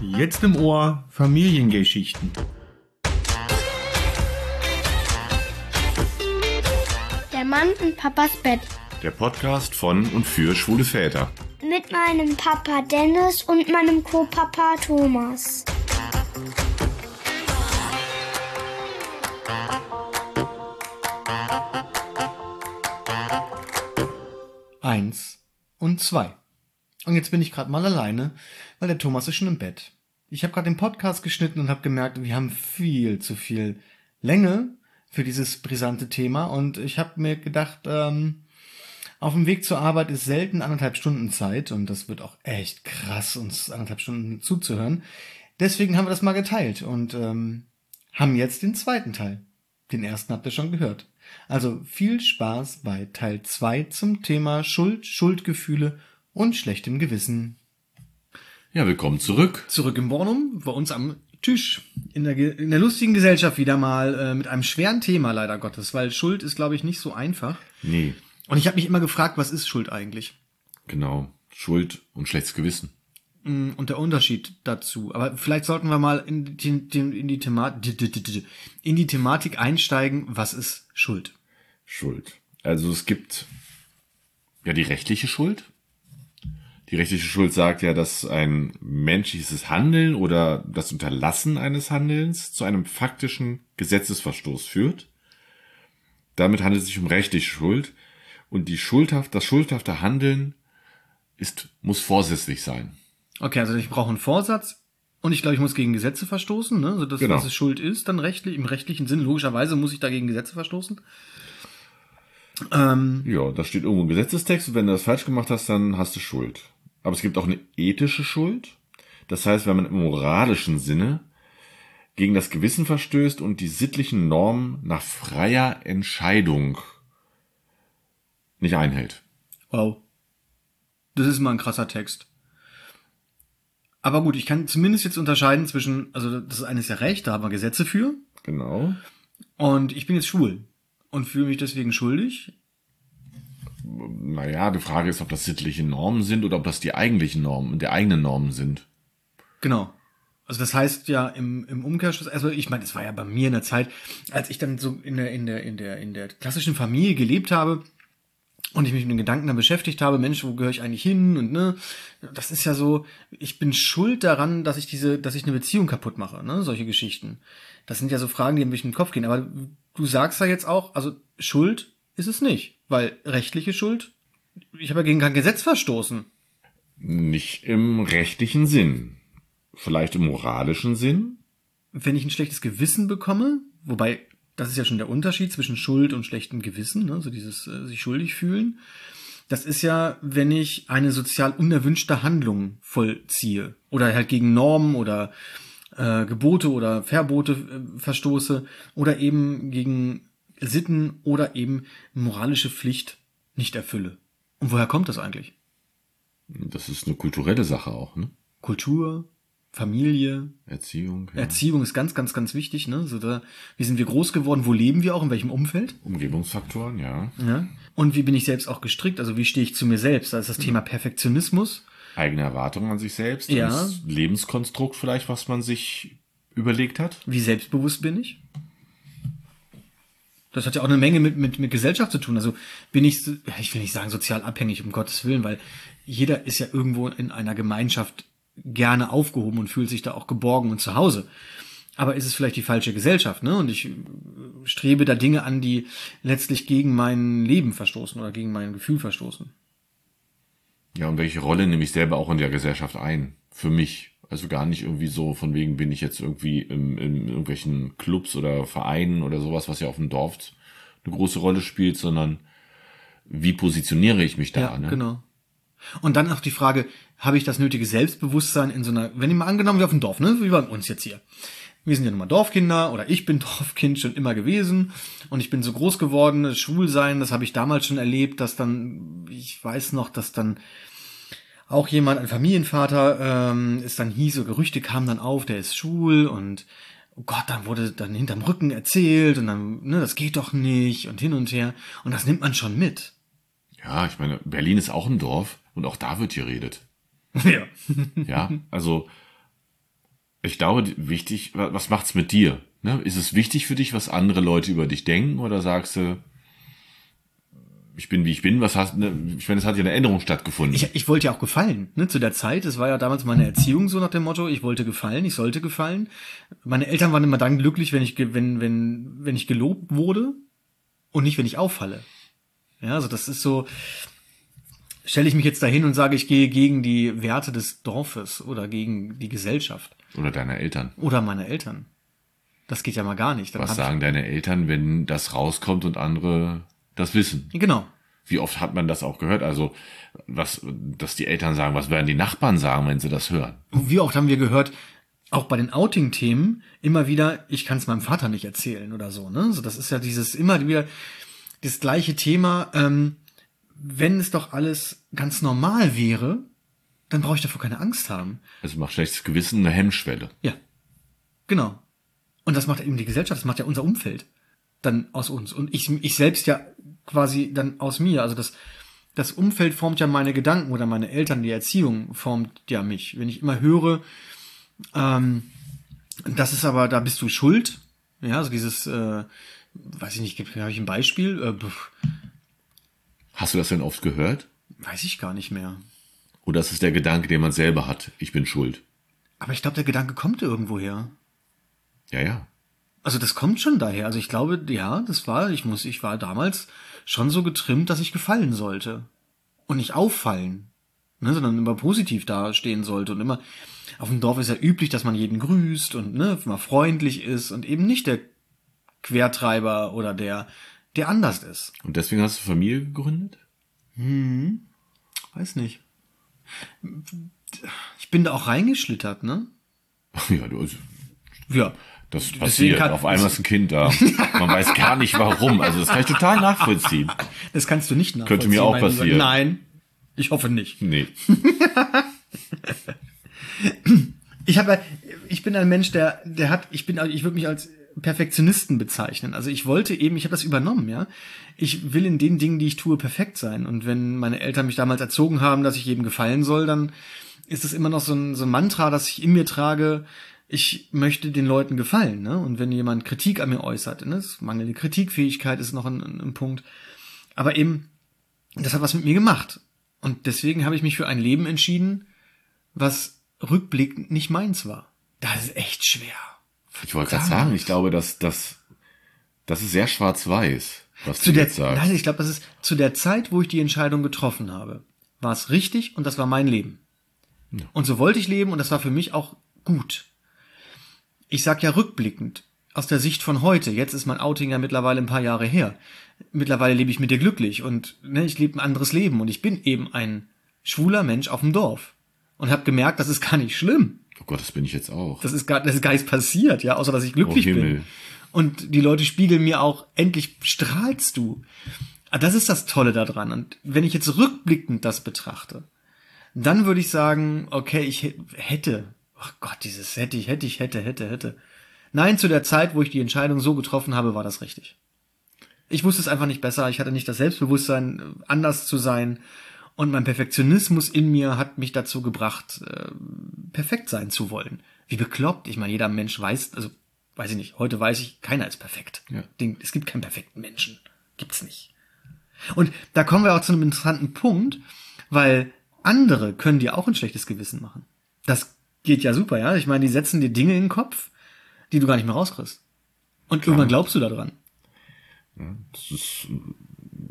Jetzt im Ohr Familiengeschichten. Der Mann in Papas Bett. Der Podcast von und für schwule Väter. Mit meinem Papa Dennis und meinem Co-Papa Thomas. Eins und zwei. Und jetzt bin ich gerade mal alleine, weil der Thomas ist schon im Bett. Ich habe gerade den Podcast geschnitten und habe gemerkt, wir haben viel zu viel Länge für dieses brisante Thema. Und ich habe mir gedacht, ähm, auf dem Weg zur Arbeit ist selten anderthalb Stunden Zeit und das wird auch echt krass, uns anderthalb Stunden zuzuhören. Deswegen haben wir das mal geteilt und ähm, haben jetzt den zweiten Teil. Den ersten habt ihr schon gehört. Also viel Spaß bei Teil 2 zum Thema Schuld, Schuldgefühle und schlechtem Gewissen. Ja, willkommen zurück. Zurück im Bornum, bei uns am Tisch. In der, in der lustigen Gesellschaft wieder mal äh, mit einem schweren Thema leider Gottes, weil Schuld ist, glaube ich, nicht so einfach. Nee, Und ich habe mich immer gefragt, was ist Schuld eigentlich? genau. Schuld und schlechtes Gewissen. Mm, Und der Unterschied dazu. Aber vielleicht sollten wir mal in die, in die, Thema, in die Thematik einsteigen, was ist Schuld? Schuld. Also es gibt ja die rechtliche Schuld. Die rechtliche Schuld sagt ja, dass ein menschliches Handeln oder das Unterlassen eines Handelns zu einem faktischen Gesetzesverstoß führt. Damit handelt es sich um rechtliche Schuld. Und die schuldhaft, das schuldhafte Handeln ist, muss vorsätzlich sein. Okay, also ich brauche einen Vorsatz und ich glaube, ich muss gegen Gesetze verstoßen, ne? Also das, Genau. was es Schuld ist, dann rechtlich, im rechtlichen Sinn, logischerweise muss ich da gegen Gesetze verstoßen. Ähm, Ja, da steht irgendwo ein Gesetzestext und wenn du das falsch gemacht hast, dann hast du Schuld. Aber es gibt auch eine ethische Schuld. Das heißt, wenn man im moralischen Sinne gegen das Gewissen verstößt und die sittlichen Normen nach freier Entscheidung nicht einhält. wow. Das ist mal ein krasser Text. Aber gut, ich kann zumindest jetzt unterscheiden zwischen, also das eine ist ja Recht, da haben wir Gesetze für. Genau. Und ich bin jetzt schwul und fühle mich deswegen schuldig. Naja, die Frage ist, ob das sittliche Normen sind oder ob das die eigentlichen Normen, die eigenen Normen sind. Genau. Also das heißt ja im, im Umkehrschluss, also ich meine, es war ja bei mir in der Zeit, als ich dann so in der, in der, in der, in der klassischen Familie gelebt habe und ich mich mit den Gedanken dann beschäftigt habe, Mensch, wo gehöre ich eigentlich hin? Und ne, das ist ja so, ich bin schuld daran, dass ich diese, dass ich eine Beziehung kaputt mache, ne? Solche Geschichten. Das sind ja so Fragen, die mir durch den Kopf gehen. Aber du sagst ja jetzt auch, also Schuld ist es nicht, weil rechtliche Schuld, ich habe ja gegen kein Gesetz verstoßen. Nicht im rechtlichen Sinn. Vielleicht im moralischen Sinn. wenn ich ein schlechtes Gewissen bekomme, wobei das ist ja schon der Unterschied zwischen Schuld und schlechtem Gewissen, ne? so dieses äh, sich schuldig fühlen. Das ist ja, wenn ich eine sozial unerwünschte Handlung vollziehe oder halt gegen Normen oder äh, Gebote oder Verbote äh, verstoße oder eben gegen Sitten oder eben moralische Pflicht nicht erfülle. Und woher kommt das eigentlich? Das ist eine kulturelle Sache auch, ne? Kultur, Familie, Erziehung, ja. Erziehung ist ganz, ganz, ganz wichtig. Ne? So da, wie sind wir groß geworden? Wo leben wir auch? In welchem Umfeld? Umgebungsfaktoren, ja. Ja. Und wie bin ich selbst auch gestrickt? Also wie stehe ich zu mir selbst? Da ist das Thema Perfektionismus. Eigene Erwartungen an sich selbst. Ja. Das Lebenskonstrukt vielleicht, was man sich überlegt hat. Wie selbstbewusst bin ich? Das hat ja auch eine Menge mit, mit, mit Gesellschaft zu tun. Also bin ich, ich will nicht sagen sozial abhängig, um Gottes Willen, weil jeder ist ja irgendwo in einer Gemeinschaft gerne aufgehoben und fühlt sich da auch geborgen und zu Hause. Aber ist es vielleicht die falsche Gesellschaft, ne? Und ich äh, strebe da Dinge an, die letztlich gegen mein Leben verstoßen oder gegen mein Gefühl verstoßen. Ja, und welche Rolle nehme ich selber auch in der Gesellschaft ein? Für mich. Also gar nicht irgendwie so, von wegen bin ich jetzt irgendwie im, in irgendwelchen Clubs oder Vereinen oder sowas, was ja auf dem Dorf eine große Rolle spielt, sondern wie positioniere ich mich da? Ja, ne? genau. Und dann auch die Frage, habe ich das nötige Selbstbewusstsein in so einer, wenn ich mal angenommen, wir auf dem Dorf, ne, wie bei uns jetzt hier. Wir sind ja nun mal Dorfkinder oder ich bin Dorfkind schon immer gewesen und ich bin so groß geworden, das Schwulsein, das habe ich damals schon erlebt, dass dann, ich weiß noch, dass dann auch jemand, ein Familienvater, ähm, ist dann hieß, so Gerüchte kamen dann auf, der ist schwul und oh Gott, dann wurde dann hinterm Rücken erzählt und dann, ne, das geht doch nicht und hin und her und das nimmt man schon mit. Ja, ich meine, Berlin ist auch ein Dorf und auch da wird geredet. Ja. Ja, also Ich glaube, wichtig, wa- was macht's mit dir? Ne? Ist es wichtig für dich, was andere Leute über dich denken? Oder sagst du, ich bin wie ich bin, was hast, ne? ich meine, es hat ja eine Änderung stattgefunden. Ich, ich wollte ja auch gefallen, ne, zu der Zeit. Es war ja damals meine Erziehung so nach dem Motto, ich wollte gefallen, ich sollte gefallen. Meine Eltern waren immer dann glücklich, wenn ich, wenn, wenn, wenn ich gelobt wurde und nicht, wenn ich auffalle. Ja, also das ist so, stelle ich mich jetzt dahin und sage, ich gehe gegen die Werte des Dorfes oder gegen die Gesellschaft Oder deine Eltern. oder meine Eltern. Das geht ja mal gar nicht. Dann Was sagen deine Eltern, wenn das rauskommt und andere das wissen? Genau. Wie oft hat man das auch gehört? Also, was, dass die Eltern sagen, was werden die Nachbarn sagen, wenn sie das hören? Wie oft haben wir gehört, auch bei den Outing-Themen immer wieder, ich kann es meinem Vater nicht erzählen oder so, ne? So, das ist ja dieses immer wieder das gleiche Thema. Ähm, wenn es doch alles ganz normal wäre, dann brauche ich davor keine Angst haben. Also macht schlechtes Gewissen eine Hemmschwelle. Ja, genau. Und das macht eben die Gesellschaft, das macht ja unser Umfeld dann aus uns. Und ich, ich selbst ja quasi dann aus mir. Also das, das Umfeld formt ja meine Gedanken oder meine Eltern, die Erziehung formt ja mich. Wenn ich immer höre, ähm, das ist aber, da bist du schuld. Ja, also dieses, äh, weiß ich nicht, habe ich ein Beispiel? Äh, Hast du das denn oft gehört? weiß ich gar nicht mehr. Oder ist es der Gedanke, den man selber hat? Ich bin schuld. Aber ich glaube, der Gedanke kommt irgendwo her. Ja, ja. Also das kommt schon daher. Also ich glaube, ja, das war, ich muss, ich war damals schon so getrimmt, dass ich gefallen sollte. Und nicht auffallen. Ne, sondern immer positiv dastehen sollte. Und immer, auf dem Dorf ist ja üblich, dass man jeden grüßt und ne, mal freundlich ist und eben nicht der Quertreiber oder der, der anders ist. Und deswegen hast du Familie gegründet? Weiß nicht. Ich bin da auch reingeschlittert, ne? Ja, du, also, Ja. Das passiert. kann- Auf einmal ist ein Kind da. Man weiß gar nicht warum. Also das kann ich total nachvollziehen. Das kannst du nicht nachvollziehen. Könnte mir auch passieren. Nein. Ich hoffe nicht. Nee. Ich habe, ich bin ein Mensch, der, der hat, ich bin, ich würde mich als Perfektionisten bezeichnen. Also ich wollte eben, ich habe das übernommen, ja. Ich will in den Dingen, die ich tue, perfekt sein. Und wenn meine Eltern mich damals erzogen haben, dass ich jedem gefallen soll, dann ist es immer noch so ein, so ein Mantra, das ich in mir trage. Ich möchte den Leuten gefallen, ne? Und wenn jemand Kritik an mir äußert, ne? Das mangelnde Kritikfähigkeit ist noch ein, ein, Punkt. Aber eben, das hat was mit mir gemacht. Und deswegen habe ich mich für ein Leben entschieden, was rückblickend nicht meins war. Das ist echt schwer. Ich wollte gerade sagen, ich glaube, dass das, das ist sehr schwarz-weiß, was Zu du der, jetzt sagst. nein, ich glaube, das ist zu der Zeit, wo ich die Entscheidung getroffen habe, war es richtig und das war mein Leben. Und so wollte ich leben und das war für mich auch gut. Ich sag ja rückblickend, aus der Sicht von heute, jetzt ist mein Outing ja mittlerweile ein paar Jahre her. Mittlerweile lebe ich mit dir glücklich und ne, ich lebe ein anderes Leben und ich bin eben ein schwuler Mensch auf dem Dorf und habe gemerkt, das ist gar nicht schlimm. Oh Gott, das bin ich jetzt auch. Das ist gar, das ist gar nichts passiert, ja, außer dass ich glücklich Oh, bin. Und die Leute spiegeln mir auch, endlich strahlst du. Ah, Das ist das Tolle daran. Und wenn ich jetzt rückblickend das betrachte, dann würde ich sagen, okay, ich hä- hätte, ach Gott, dieses hätte ich, hätte ich, hätte, hätte, hätte. Nein, zu der Zeit, wo ich die Entscheidung so getroffen habe, war das richtig. Ich wusste es einfach nicht besser. Ich hatte nicht das Selbstbewusstsein, äh, anders zu sein. Und mein Perfektionismus in mir hat mich dazu gebracht, äh, perfekt sein zu wollen. Wie bekloppt. Ich meine, jeder Mensch weiß, also weiß ich nicht, heute weiß ich, keiner ist perfekt. Ja. Es gibt keinen perfekten Menschen. Gibt's nicht. Und da kommen wir auch zu einem interessanten Punkt, weil andere können dir auch ein schlechtes Gewissen machen. Das geht ja super, ja. Ich meine, die setzen dir Dinge in den Kopf, die du gar nicht mehr rauskriegst. Und irgendwann glaubst du daran. Das ist,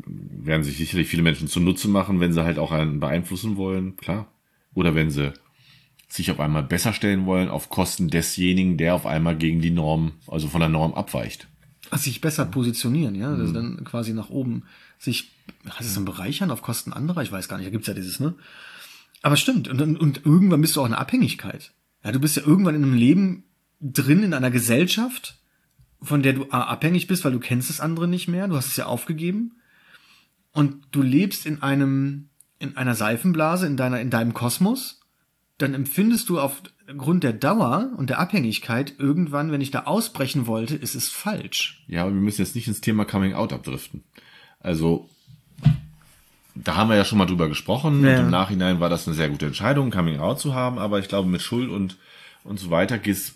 werden sich sicherlich viele Menschen zunutze machen, wenn sie halt auch einen beeinflussen wollen, klar. Oder wenn sie sich auf einmal besser stellen wollen, auf Kosten desjenigen, der auf einmal gegen die Norm, also von der Norm abweicht. Ach, sich besser positionieren, ja. Also dann quasi nach oben sich, heißt es dann bereichern auf Kosten anderer? Ich weiß gar nicht, da gibt's ja dieses, ne? Aber stimmt. Und, und, irgendwann bist du auch in Abhängigkeit. Ja, du bist ja irgendwann in einem Leben drin, in einer Gesellschaft, von der du abhängig bist, weil du kennst das andere nicht mehr, du hast es ja aufgegeben. Und du lebst in einem, in einer Seifenblase, in deiner, in deinem Kosmos. Dann empfindest du aufgrund der Dauer und der Abhängigkeit irgendwann, wenn ich da ausbrechen wollte, ist es falsch. Ja, aber wir müssen jetzt nicht ins Thema Coming Out abdriften. Also, da haben wir ja schon mal drüber gesprochen. Ja. Und im Nachhinein war das eine sehr gute Entscheidung, Coming Out zu haben. Aber ich glaube, mit Schuld und, und so weiter geht es,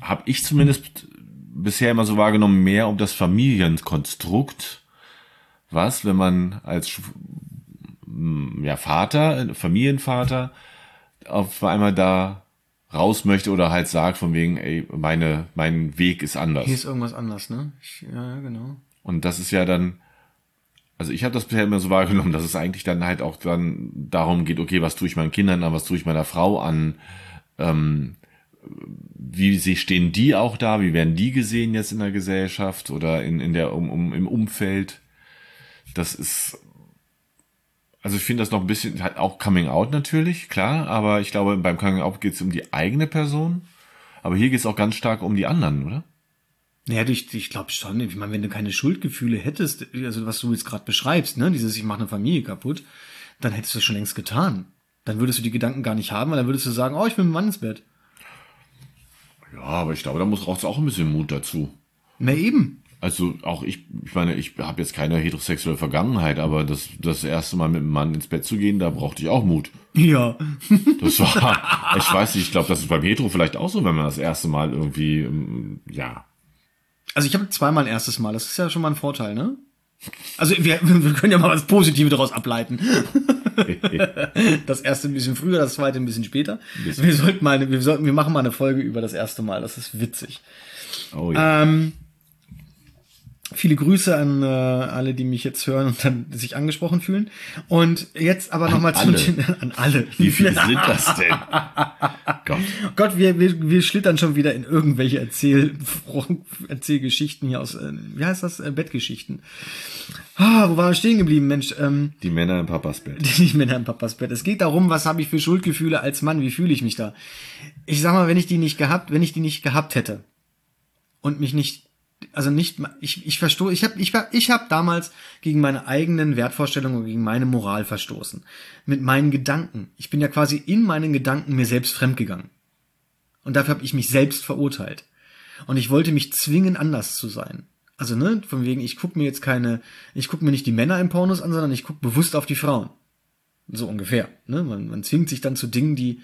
habe ich zumindest bisher immer so wahrgenommen, mehr um das Familienkonstrukt, was, wenn man als ja, Vater, Familienvater, auf einmal da raus möchte oder halt sagt von wegen, ey, meine, mein Weg ist anders. Hier ist irgendwas anders, ne? Ich, ja, genau. Und das ist ja dann, also ich habe das bisher immer so wahrgenommen, dass es eigentlich dann halt auch dann darum geht, okay, was tue ich meinen Kindern an, was tue ich meiner Frau an, ähm, wie sie stehen die auch da, wie werden die gesehen jetzt in der Gesellschaft oder in, in der um, um, im Umfeld. Das ist also ich finde das noch ein bisschen, halt auch Coming Out natürlich, klar, aber ich glaube, beim Coming Out geht es um die eigene Person. Aber hier geht es auch ganz stark um die anderen, oder? Naja, ich, ich glaube schon. Ich meine, wenn du keine Schuldgefühle hättest, also was du jetzt gerade beschreibst, ne, dieses ich mache eine Familie kaputt, dann hättest du es schon längst getan. Dann würdest du die Gedanken gar nicht haben, weil dann würdest du sagen, oh, ich will mit dem Mann ins Bett. Ja, aber ich glaube, da muss auch ein bisschen Mut dazu. Na eben. Also auch ich, ich meine, ich habe jetzt keine heterosexuelle Vergangenheit, aber das, das erste Mal mit einem Mann ins Bett zu gehen, da brauchte ich auch Mut. Ja. Das war, ich weiß nicht, ich glaube, das ist beim Hetero vielleicht auch so, wenn man das erste Mal irgendwie, ähm, ja. Also ich habe zweimal ein erstes Mal, das ist ja schon mal ein Vorteil, ne? Also wir, wir können ja mal was Positives daraus ableiten. das erste ein bisschen früher, das zweite ein bisschen später. Bisschen. Wir sollten mal, wir sollten, wir machen mal eine Folge über das erste Mal. Das ist witzig. Oh ja. Ähm, Viele Grüße an äh, alle, die mich jetzt hören und dann sich angesprochen fühlen. Und jetzt aber nochmal zu an alle. Wie viele sind das denn? Gott, Gott wir, wir, wir schlittern schon wieder in irgendwelche Erzähl, Erzählgeschichten hier aus, äh, wie heißt das? Äh, Bettgeschichten. Ah, wo waren wir stehen geblieben, Mensch? Ähm, die Männer im Papas Bett. Die Männer im Papas Bett. Es geht darum, was habe ich für Schuldgefühle als Mann? Wie fühle ich mich da? Ich sag mal, wenn ich die nicht gehabt, wenn ich die nicht gehabt hätte und mich nicht also nicht, ich, ich verstoße, ich habe ich, ich hab damals gegen meine eigenen Wertvorstellungen und gegen meine Moral verstoßen. Mit meinen Gedanken. Ich bin ja quasi in meinen Gedanken mir selbst fremdgegangen. Und dafür habe ich mich selbst verurteilt. Und ich wollte mich zwingen, anders zu sein. Also, ne, von wegen, ich gucke mir jetzt keine, ich gucke mir nicht die Männer im Pornos an, sondern ich gucke bewusst auf die Frauen. So ungefähr. Ne? Man, man zwingt sich dann zu Dingen, die.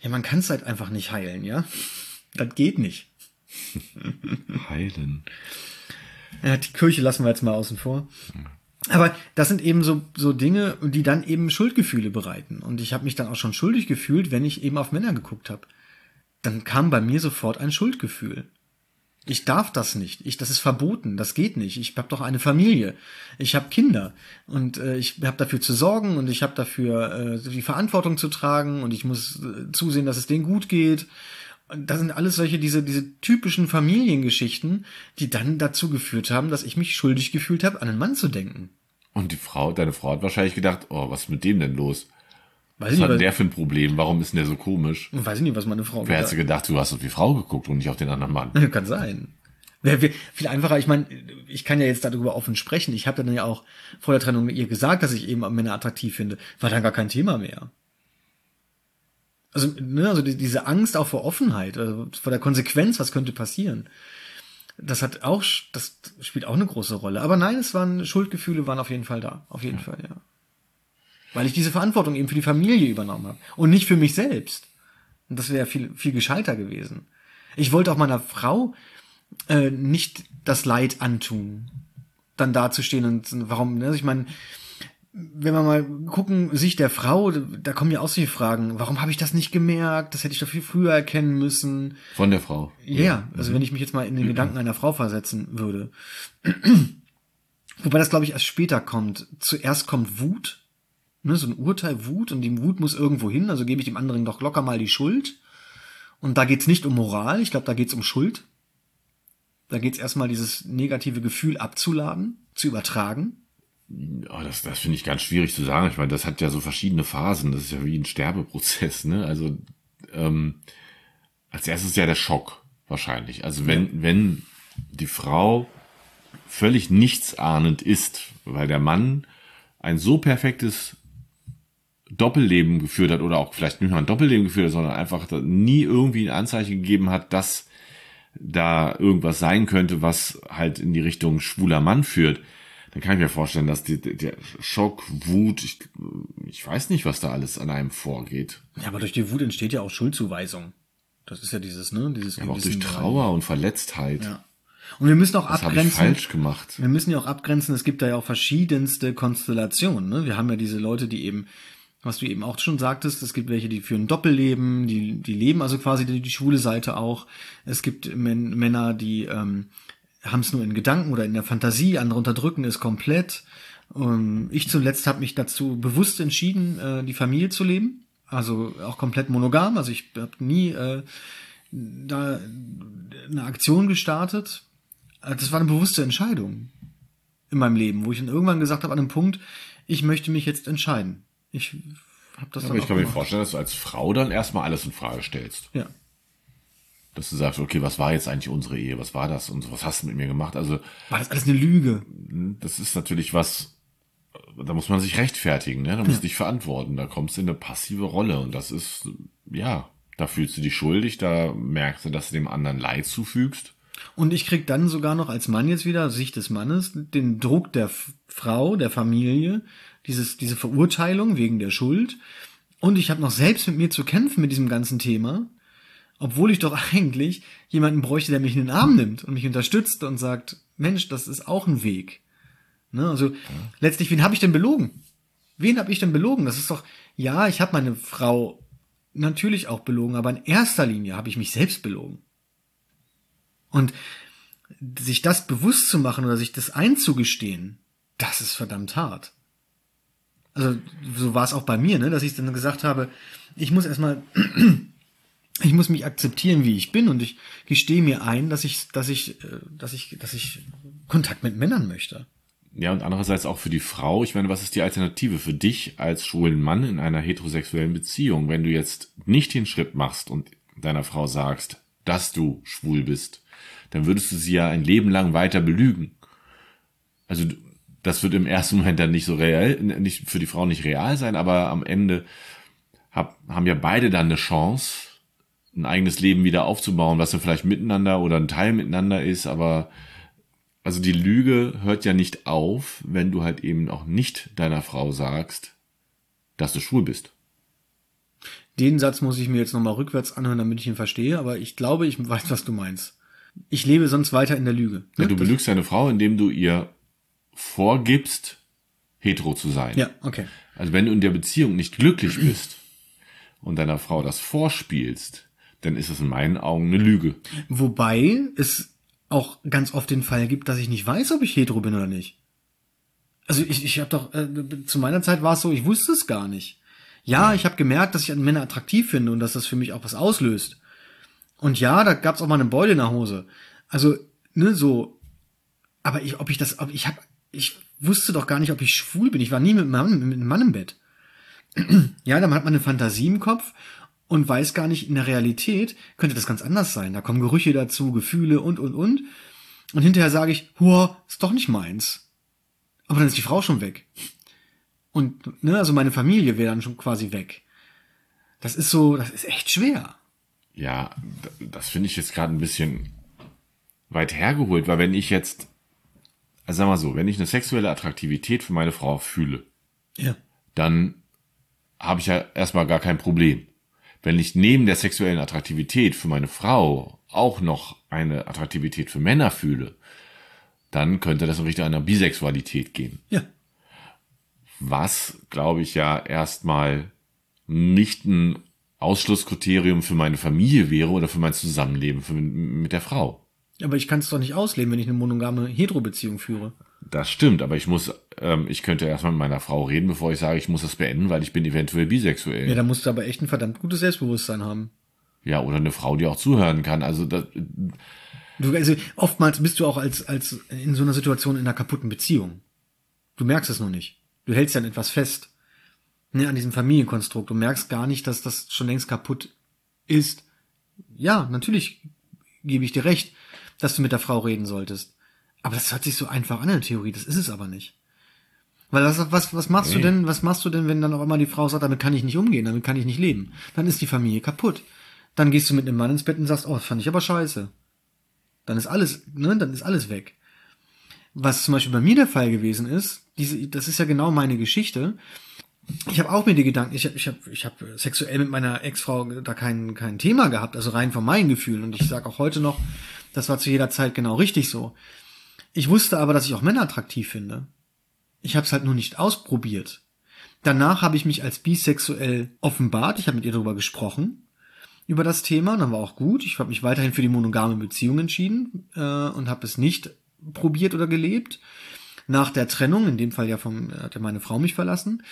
Ja, man kann es halt einfach nicht heilen, ja? Das geht nicht. Heilen. Ja, die Kirche lassen wir jetzt mal außen vor. Aber das sind eben so, so Dinge, die dann eben Schuldgefühle bereiten. Und ich habe mich dann auch schon schuldig gefühlt, wenn ich eben auf Männer geguckt habe. Dann kam bei mir sofort ein Schuldgefühl. Ich darf das nicht. Ich, das ist verboten. Das geht nicht. Ich habe doch eine Familie. Ich habe Kinder und äh, ich habe dafür zu sorgen und ich habe dafür äh, die Verantwortung zu tragen und ich muss äh, zusehen, dass es denen gut geht das sind alles solche, diese, diese typischen Familiengeschichten, die dann dazu geführt haben, dass ich mich schuldig gefühlt habe, an einen Mann zu denken. Und die Frau, deine Frau hat wahrscheinlich gedacht, oh, was ist mit dem denn los? Weiß was nicht, hat denn der für ein Problem? Warum ist denn der so komisch? Weiß ich nicht, was meine Frau Wer hat sie gedacht, du hast auf die Frau geguckt und nicht auf den anderen Mann? Kann sein. Wäre viel einfacher, ich meine, ich kann ja jetzt darüber offen sprechen. Ich habe dann ja auch vor der Trennung mit ihr gesagt, dass ich eben Männer attraktiv finde. War dann gar kein Thema mehr. Also, ne, also die, diese Angst auch vor Offenheit, also vor der Konsequenz, was könnte passieren. Das hat auch, das spielt auch eine große Rolle. Aber nein, es waren Schuldgefühle, waren auf jeden Fall da. Auf jeden ja. Fall, ja. Weil ich diese Verantwortung eben für die Familie übernommen habe. Und nicht für mich selbst. Und das wäre viel, viel gescheiter gewesen. Ich wollte auch meiner Frau äh, nicht das Leid antun, dann dazustehen und warum, ne? Ich meine, wenn wir mal gucken, Sicht der Frau, da kommen ja auch solche Fragen. Warum habe ich das nicht gemerkt? Das hätte ich doch viel früher erkennen müssen. Von der Frau. Ja, ja. also mhm. wenn ich mich jetzt mal in den. Gedanken einer Frau versetzen würde. Wobei das, glaube ich, erst später kommt. Zuerst kommt Wut, ne, so ein Urteil, Wut, und die Wut muss irgendwo hin, also gebe ich dem anderen doch locker mal die Schuld. Und da geht's nicht um Moral, ich glaube, da geht's um Schuld. Da geht's erstmal dieses negative Gefühl abzuladen, zu übertragen. Oh, das das finde ich ganz schwierig zu sagen. Ich meine, das hat ja so verschiedene Phasen. Das ist ja wie ein Sterbeprozess. Ne? Also ähm, als erstes ja der Schock wahrscheinlich. Also wenn, wenn die Frau völlig nichtsahnend ist, weil der Mann ein so perfektes Doppelleben geführt hat oder auch vielleicht nicht mal ein Doppelleben geführt hat, sondern einfach nie irgendwie ein Anzeichen gegeben hat, dass da irgendwas sein könnte, was halt in die Richtung schwuler Mann führt, dann kann ich mir vorstellen, dass die, der Schock, Wut, ich, ich weiß nicht, was da alles an einem vorgeht. Ja, aber durch die Wut entsteht ja auch Schuldzuweisung. Das ist ja dieses, ne? Dieses aber auch durch Trauer und Verletztheit. Ja. Und wir müssen auch das abgrenzen. Ich falsch gemacht. Wir müssen ja auch abgrenzen, es gibt da ja auch verschiedenste Konstellationen. Ne? Wir haben ja diese Leute, die eben, was du eben auch schon sagtest, es gibt welche, die führen Doppelleben, die, die leben also quasi die, die schwule Seite auch. Es gibt Männer, die ähm, haben es nur in Gedanken oder in der Fantasie, andere unterdrücken es komplett. Ähm, ich zuletzt habe mich dazu bewusst entschieden, äh, die Familie zu leben. Also auch komplett monogam. Also ich habe nie äh, da eine Aktion gestartet. Äh, das war eine bewusste Entscheidung in meinem Leben, wo ich dann irgendwann gesagt habe, an einem Punkt, ich möchte mich jetzt entscheiden. Ich habe das ja, dann Aber ich kann mir vorstellen, dass du als Frau dann erstmal alles in Frage stellst. Ja. Dass du sagst, okay, was war jetzt eigentlich unsere Ehe? Was war das? Und was hast du mit mir gemacht? Also. War das alles eine Lüge? Das ist natürlich was, da muss man sich rechtfertigen, ne? Da musst du dich verantworten. Da kommst du in eine passive Rolle. Und das ist, ja, da fühlst du dich schuldig, da merkst du, dass du dem anderen Leid zufügst. Und ich krieg dann sogar noch als Mann jetzt wieder, Sicht des Mannes, den Druck der Frau, der Familie, dieses, diese Verurteilung wegen der Schuld. Und ich habe noch selbst mit mir zu kämpfen mit diesem ganzen Thema, obwohl ich doch eigentlich jemanden bräuchte, der mich in den Arm nimmt und mich unterstützt und sagt, Mensch, das ist auch ein Weg. Ne? Also ja. letztlich, wen habe ich denn belogen? Wen habe ich denn belogen? Das ist doch, ja, ich habe meine Frau natürlich auch belogen, aber in erster Linie habe ich mich selbst belogen. Und sich das bewusst zu machen oder sich das einzugestehen, das ist verdammt hart. Also so war es auch bei mir, ne, dass ich dann gesagt habe, ich muss erstmal, ich muss mich akzeptieren, wie ich bin und ich gestehe mir ein, dass ich, dass ich, äh, dass ich, dass ich Kontakt mit Männern möchte. Ja, und andererseits auch für die Frau. Ich meine, was ist die Alternative für dich als schwulen Mann in einer heterosexuellen Beziehung, wenn du jetzt nicht den Schritt machst und deiner Frau sagst, dass du schwul bist? Dann würdest du sie ja ein Leben lang weiter belügen. Also das wird im ersten Moment dann nicht so real, nicht für die Frau nicht real sein, aber am Ende hab, haben ja beide dann eine Chance, ein eigenes Leben wieder aufzubauen, was dann vielleicht miteinander oder ein Teil miteinander ist, aber also die Lüge hört ja nicht auf, wenn du halt eben auch nicht deiner Frau sagst, dass du schwul bist. Den Satz muss ich mir jetzt nochmal rückwärts anhören, damit ich ihn verstehe, aber ich glaube, ich weiß, was du meinst. Ich lebe sonst weiter in der Lüge. Ne? Ja, du belügst deine Frau, indem du ihr vorgibst, hetero zu sein. Ja, okay. Also wenn du in der Beziehung nicht glücklich bist und deiner Frau das vorspielst, dann ist es in meinen Augen eine Lüge. Wobei es auch ganz oft den Fall gibt, dass ich nicht weiß, ob ich hetero bin oder nicht. Also ich, ich habe doch, äh, zu meiner Zeit war es so, ich wusste es gar nicht. Ja, ich habe gemerkt, dass ich Männer attraktiv finde und dass das für mich auch was auslöst. Und ja, da gab's auch mal eine Beule in der Hose. Also, ne, so. Aber ich, ob ich das, ob ich habe, ich wusste doch gar nicht, ob ich schwul bin. Ich war nie mit einem Mann, mit einem Mann im Bett. ja, dann hat man eine Fantasie im Kopf und weiß gar nicht, in der Realität könnte das ganz anders sein. Da kommen Gerüche dazu, Gefühle und, und, und. Und hinterher sage ich, boah, ist doch nicht meins. Aber dann ist die Frau schon weg. Und, ne, also meine Familie wäre dann schon quasi weg. Das ist so, das ist echt schwer. Ja, das finde ich jetzt gerade ein bisschen weit hergeholt, weil wenn ich jetzt, also sag mal so, wenn ich eine sexuelle Attraktivität für meine Frau fühle, ja. dann habe ich ja erstmal gar kein Problem wenn ich neben der sexuellen Attraktivität für meine Frau auch noch eine Attraktivität für Männer fühle, dann könnte das in Richtung einer Bisexualität gehen. Ja. Was, glaube ich, ja erstmal nicht ein Ausschlusskriterium für meine Familie wäre oder für mein Zusammenleben für, mit der Frau. Aber ich kann es doch nicht ausleben, wenn ich eine monogame Hetero-Beziehung führe. Das stimmt, aber ich muss, ähm, ich könnte erstmal mit meiner Frau reden, bevor ich sage, ich muss das beenden, weil ich bin eventuell bisexuell. Ja, da musst du aber echt ein verdammt gutes Selbstbewusstsein haben. Ja, oder eine Frau, die auch zuhören kann. Also, das, du, also oftmals bist du auch als, als in so einer Situation in einer kaputten Beziehung. Du merkst es noch nicht. Du hältst an etwas fest. Ne, an diesem Familienkonstrukt. Du merkst gar nicht, dass das schon längst kaputt ist. Ja, natürlich gebe ich dir recht, dass du mit der Frau reden solltest. Aber das hört sich so einfach an in der Theorie, das ist es aber nicht. Weil was, was, was machst nee. du denn, was machst du denn, wenn dann auch immer die Frau sagt, damit kann ich nicht umgehen, damit kann ich nicht leben? Dann ist die Familie kaputt. Dann gehst du mit einem Mann ins Bett und sagst, oh, das fand ich aber scheiße. Dann ist alles, ne, dann ist alles weg. was zum Beispiel bei mir der Fall gewesen ist, diese, das ist ja genau meine Geschichte. Ich habe auch mir die Gedanken, ich habe ich hab, ich hab sexuell mit meiner Ex-Frau da kein, kein Thema gehabt, also rein von meinen Gefühlen. Und ich sage auch heute noch, das war zu jeder Zeit genau richtig so. Ich wusste aber, dass ich auch Männer attraktiv finde. Ich habe es halt nur nicht ausprobiert. Danach habe ich mich als bisexuell offenbart. Ich habe mit ihr darüber gesprochen über das Thema. Und dann war auch gut. Ich habe mich weiterhin für die monogame Beziehung entschieden äh, und habe es nicht probiert oder gelebt. Nach der Trennung, in dem Fall ja vom hat ja meine Frau mich verlassen,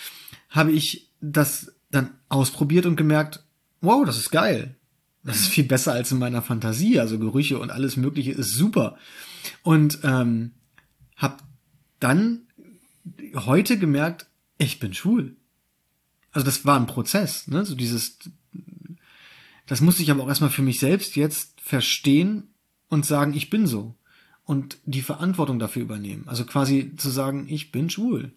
habe ich das dann ausprobiert und gemerkt, wow, das ist geil. Das ist viel besser als in meiner Fantasie. Also Gerüche und alles Mögliche ist super. Und ähm, habe dann heute gemerkt, ich bin schwul. Also das war ein Prozess, ne? So dieses, das musste ich aber auch erstmal für mich selbst jetzt verstehen und sagen, ich bin so. Und die Verantwortung dafür übernehmen. Also quasi zu sagen, ich bin schwul.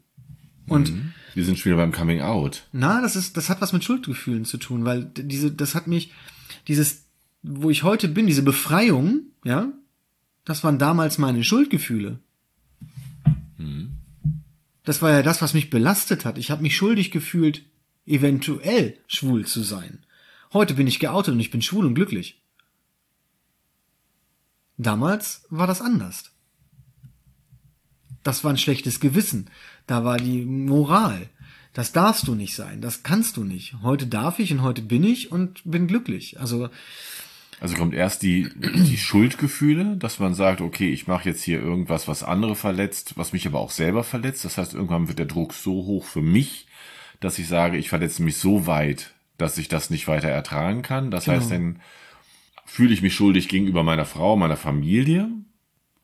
Und mhm. wir sind schon wieder beim Coming Out. Na, das ist, das hat was mit Schuldgefühlen zu tun, weil diese, das hat mich, dieses, wo ich heute bin, diese Befreiung, ja, das waren damals meine Schuldgefühle. Mhm. Das war ja das, was mich belastet hat. Ich habe mich schuldig gefühlt, eventuell schwul zu sein. Heute bin ich geoutet und ich bin schwul und glücklich. Damals war das anders. Das war ein schlechtes Gewissen. Da war die Moral. Das darfst du nicht sein. Das kannst du nicht. Heute darf ich und heute bin ich und bin glücklich. Also also kommt erst die, die Schuldgefühle, dass man sagt, okay, ich mache jetzt hier irgendwas, was andere verletzt, was mich aber auch selber verletzt. Das heißt, irgendwann wird der Druck so hoch für mich, dass ich sage, ich verletze mich so weit, dass ich das nicht weiter ertragen kann. Das genau. heißt, dann fühle ich mich schuldig gegenüber meiner Frau, meiner Familie.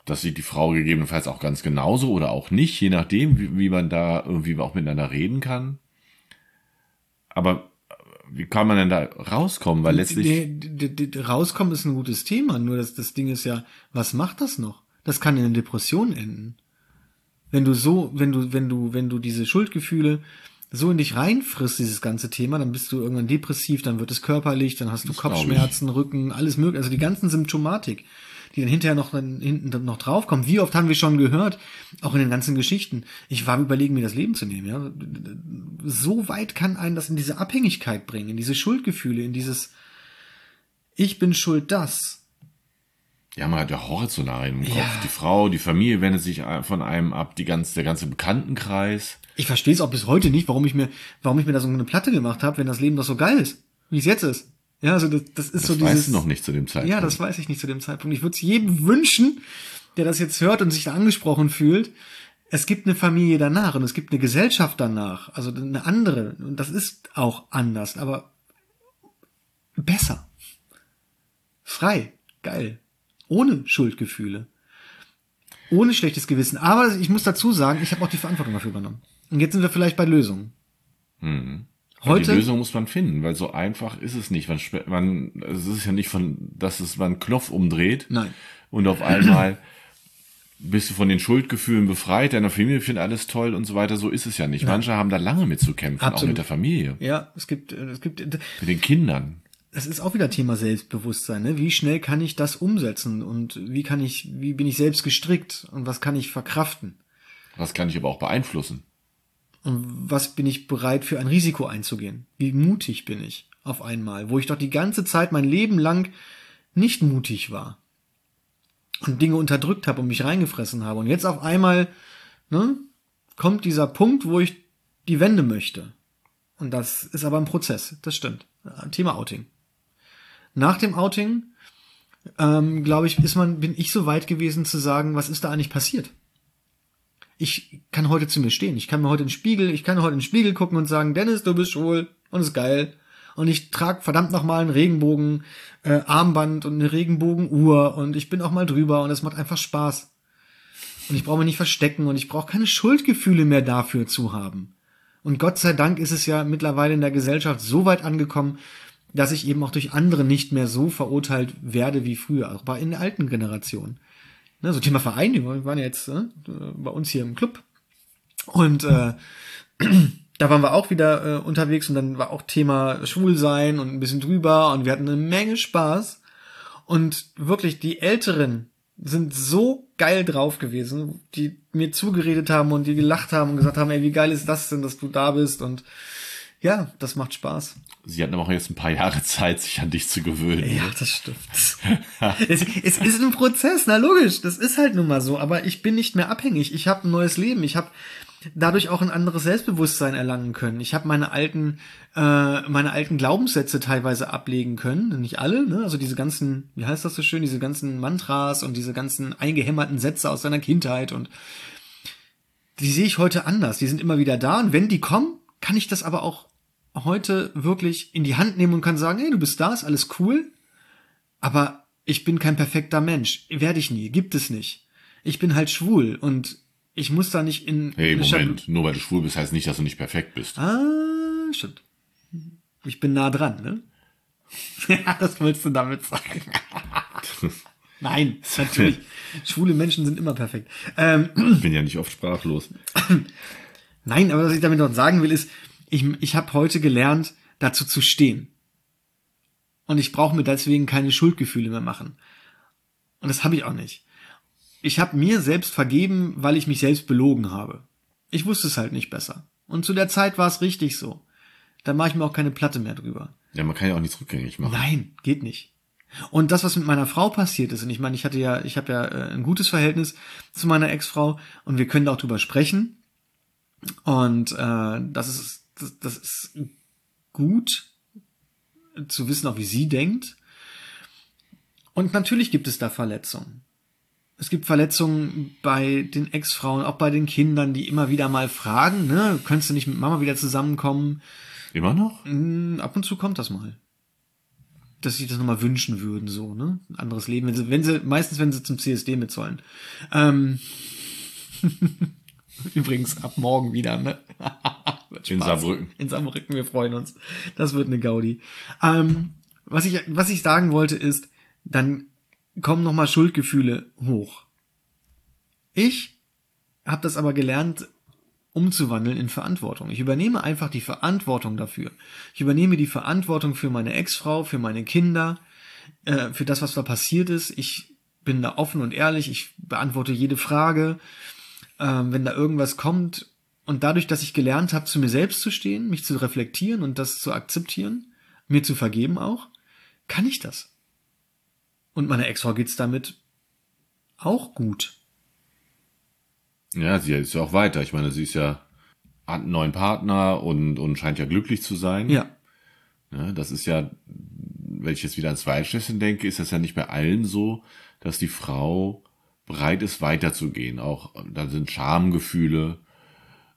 Das sieht die Frau gegebenenfalls auch ganz genauso oder auch nicht, je nachdem, wie, wie man da irgendwie auch miteinander reden kann. Aber wie kann man denn da rauskommen? Weil letztlich. Die, rauskommen ist ein gutes Thema, nur das, das Ding ist ja, was macht das noch? Das kann in einer Depression enden. Wenn du so, wenn du, wenn du, wenn du diese Schuldgefühle so in dich reinfrisst, dieses ganze Thema, dann bist du irgendwann depressiv, dann wird es körperlich, dann hast du das Kopfschmerzen, Rücken, alles mögliche, also die ganzen Symptomatik die dann hinterher noch dann, hinten noch draufkommen. Wie oft haben wir schon gehört, auch in den ganzen Geschichten. Ich war überlegen, mir das Leben zu nehmen. Ja, so weit kann einen das in diese Abhängigkeit bringen, in diese Schuldgefühle, in dieses Ich bin schuld, das. Ja, man hat ja Horrorszenarien im Kopf. Ja. Die Frau, die Familie wendet sich von einem ab, die ganze, der ganze Bekanntenkreis. Ich verstehe es auch bis heute nicht, warum ich mir, warum ich mir da so eine Platte gemacht habe, wenn das Leben doch so geil ist, wie es jetzt ist. Ja, also das, das ist das so dieses. Das weißt du noch nicht zu dem Zeitpunkt. Ja, das weiß ich nicht zu dem Zeitpunkt. Ich würde es jedem wünschen, der das jetzt hört und sich da angesprochen fühlt. Es gibt eine Familie danach und es gibt eine Gesellschaft danach, also eine andere. Und das ist auch anders, aber besser. Frei. Geil. Ohne Schuldgefühle. Ohne schlechtes Gewissen. Aber ich muss dazu sagen, ich habe auch die Verantwortung dafür übernommen. Und jetzt sind wir vielleicht bei Lösungen. Mhm. Heute? Die Lösung muss man finden, weil so einfach ist es nicht. Man, man, es ist ja nicht von, dass es man einen Knopf umdreht. Nein. Und auf einmal bist du von den Schuldgefühlen befreit, deiner Familie findet alles toll und so weiter. So ist es ja nicht. Ja. Manche haben da lange mit zu kämpfen, Absolut. auch mit der Familie. Ja, es gibt, es gibt. Mit den Kindern. Das ist auch wieder Thema Selbstbewusstsein. Ne? Wie schnell kann ich das umsetzen und wie kann ich, wie bin ich selbst gestrickt und was kann ich verkraften? Was kann ich aber auch beeinflussen? Und was bin ich bereit für ein Risiko einzugehen? Wie mutig bin ich auf einmal, wo ich doch die ganze Zeit mein Leben lang nicht mutig war und Dinge unterdrückt habe und mich reingefressen habe. Und jetzt auf einmal ne, kommt dieser Punkt, wo ich die Wende möchte. Und das ist aber ein Prozess, das stimmt. Thema Outing. Nach dem Outing, ähm, glaube ich, ist man, bin ich so weit gewesen zu sagen, was ist da eigentlich passiert? Ich kann heute zu mir stehen. Ich kann mir heute in den Spiegel, ich kann heute in den Spiegel gucken und sagen, Dennis, du bist schwul und ist geil. Und ich trage verdammt nochmal einen Regenbogen äh, Armband und eine Regenbogenuhr und ich bin auch mal drüber und es macht einfach Spaß. Und ich brauche mich nicht verstecken und ich brauche keine Schuldgefühle mehr dafür zu haben. Und Gott sei Dank ist es ja mittlerweile in der Gesellschaft so weit angekommen, dass ich eben auch durch andere nicht mehr so verurteilt werde wie früher, auch bei in der alten Generation. Ne, so Thema Verein, die waren ja jetzt äh, bei uns hier im Club. Und äh, da waren wir auch wieder äh, unterwegs und dann war auch Thema Schwulsein und ein bisschen drüber und wir hatten eine Menge Spaß. Und wirklich die Älteren, sind so geil drauf gewesen, die mir zugeredet haben und die gelacht haben und gesagt haben, ey, wie geil ist das denn, dass du da bist und ja, das macht Spaß. Sie hatten aber auch jetzt ein paar Jahre Zeit, sich an dich zu gewöhnen. Ja, das stimmt. es, es ist ein Prozess, na logisch, das ist halt nun mal so, aber ich bin nicht mehr abhängig. Ich habe ein neues Leben, ich habe dadurch auch ein anderes Selbstbewusstsein erlangen können. Ich habe meine alten, äh, meine alten Glaubenssätze teilweise ablegen können, nicht alle, ne? Also diese ganzen, wie heißt das so schön, diese ganzen Mantras und diese ganzen eingehämmerten Sätze aus deiner Kindheit und die sehe ich heute anders. Die sind immer wieder da und wenn die kommen, kann ich das aber auch heute wirklich in die Hand nehmen und kann sagen, hey, du bist da, ist alles cool, aber ich bin kein perfekter Mensch. Werde ich nie, gibt es nicht. Ich bin halt schwul und ich muss da nicht in. Hey, Moment, nur weil du schwul bist, heißt nicht, dass du nicht perfekt bist. Ah, stimmt. Ich bin nah dran, ne? Ja, das willst du damit sagen. Nein, natürlich. Schwule Menschen sind immer perfekt. Ähm, ich bin ja nicht oft sprachlos. Nein, aber was ich damit noch sagen will, ist, ich, ich habe heute gelernt, dazu zu stehen. Und ich brauche mir deswegen keine Schuldgefühle mehr machen. Und das habe ich auch nicht. Ich habe mir selbst vergeben, weil ich mich selbst belogen habe. Ich wusste es halt nicht besser. Und zu der Zeit war es richtig so. Da mache ich mir auch keine Platte mehr drüber. Ja, man kann ja auch nichts rückgängig machen. Nein, geht nicht. Und das, was mit meiner Frau passiert ist, und ich meine, ich hatte ja, ich habe ja äh, ein gutes Verhältnis zu meiner Ex-Frau und wir können da auch drüber sprechen. Und äh, das ist das, das ist gut zu wissen, auch wie sie denkt. Und natürlich gibt es da Verletzungen. Es gibt Verletzungen bei den Ex-Frauen, auch bei den Kindern, die immer wieder mal fragen, ne, könntest du nicht mit Mama wieder zusammenkommen? Immer noch? Mm, ab und zu kommt das mal. Dass sie das nochmal wünschen würden, so, ne? Ein anderes Leben, wenn sie, wenn sie, meistens wenn sie zum CSD mit sollen. Ähm Übrigens ab morgen wieder, ne? In Saarbrücken. In Saarbrücken, wir freuen uns. Das wird eine Gaudi. Ähm, was ich, was ich sagen wollte ist, dann kommen nochmal Schuldgefühle hoch. Ich habe das aber gelernt, umzuwandeln in Verantwortung. Ich übernehme einfach die Verantwortung dafür. Ich übernehme die Verantwortung für meine Ex-Frau, für meine Kinder, äh, für das, was da passiert ist. Ich bin da offen und ehrlich. Ich beantworte jede Frage. Ähm, wenn da irgendwas kommt, und dadurch, dass ich gelernt habe, zu mir selbst zu stehen, mich zu reflektieren und das zu akzeptieren, mir zu vergeben auch, kann ich das. Und meiner Ex-Frau geht's damit auch gut. Ja, sie ist ja auch weiter. Ich meine, sie ist ja hat einen neuen Partner und, und scheint ja glücklich zu sein. Ja. ja das ist ja, wenn ich jetzt wieder ans Waldschlösschen denke, ist das ja nicht bei allen so, dass die Frau bereit ist, weiterzugehen. Auch da sind Schamgefühle,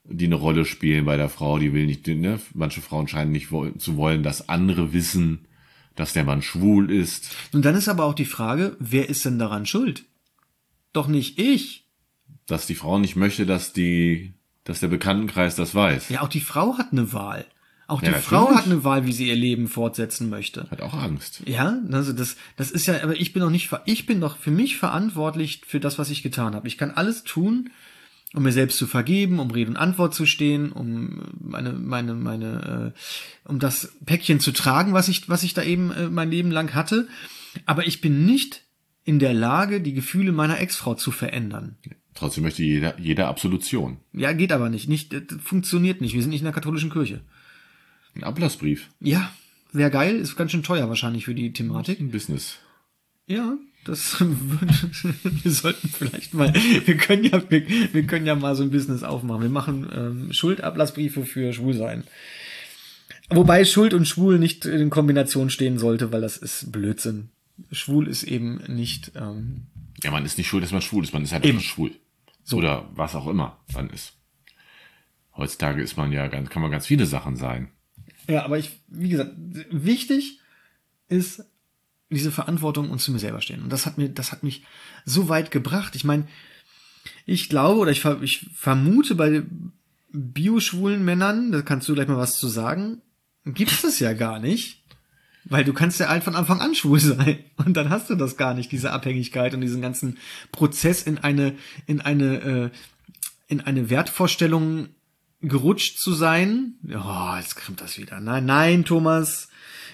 die eine Rolle spielen bei der Frau, die will nicht, ne? manche Frauen scheinen nicht zu wollen, dass andere wissen, dass der Mann schwul ist. Und dann ist aber auch die Frage, wer ist denn daran schuld? Doch nicht ich. Dass die Frau nicht möchte, dass die, dass der Bekanntenkreis das weiß. Ja, auch die Frau hat eine Wahl. Auch die ja, Frau hat eine Wahl, wie sie ihr Leben fortsetzen möchte. Hat auch Angst. Ja, also das, das ist ja, aber ich bin doch nicht, ich bin doch für mich verantwortlich für das, was ich getan habe. Ich kann alles tun, um mir selbst zu vergeben, um Rede und Antwort zu stehen, um meine, meine, meine, äh, um das Päckchen zu tragen, was ich, was ich da eben äh, mein Leben lang hatte. Aber ich bin nicht in der Lage, die Gefühle meiner Ex-Frau zu verändern. Trotzdem möchte jeder, jeder Absolution. Ja, geht aber nicht. Nicht, funktioniert nicht. Wir sind nicht in der katholischen Kirche. Ein Ablassbrief. Ja, wäre geil. Ist ganz schön teuer wahrscheinlich für die Thematik. Ein Business. Ja, das wir sollten vielleicht mal, wir können ja, wir, wir, können ja mal so ein Business aufmachen. Wir machen ähm, Schuldablassbriefe für Schwulsein. Wobei Schuld und Schwul nicht in Kombination stehen sollte, weil das ist Blödsinn. Schwul ist eben nicht. Ähm, ja, man ist nicht schuld, dass man schwul ist. Man ist halt eben schwul. So. Oder was auch immer man ist. Heutzutage ist man ja ganz, kann man ganz viele Sachen sein. Ja, aber ich, wie gesagt, wichtig ist diese Verantwortung und zu mir selber stehen. Und das hat mir, das hat mich so weit gebracht. Ich meine, ich glaube oder ich, ich vermute bei bioschwulen Männern, da kannst du gleich mal was zu sagen, gibt es ja gar nicht. Weil du kannst ja halt von Anfang an schwul sein. Und dann hast du das gar nicht, diese Abhängigkeit und diesen ganzen Prozess in eine, in eine, äh, in eine Wertvorstellung gerutscht zu sein. Oh, jetzt kommt das wieder. Nein, nein, Thomas.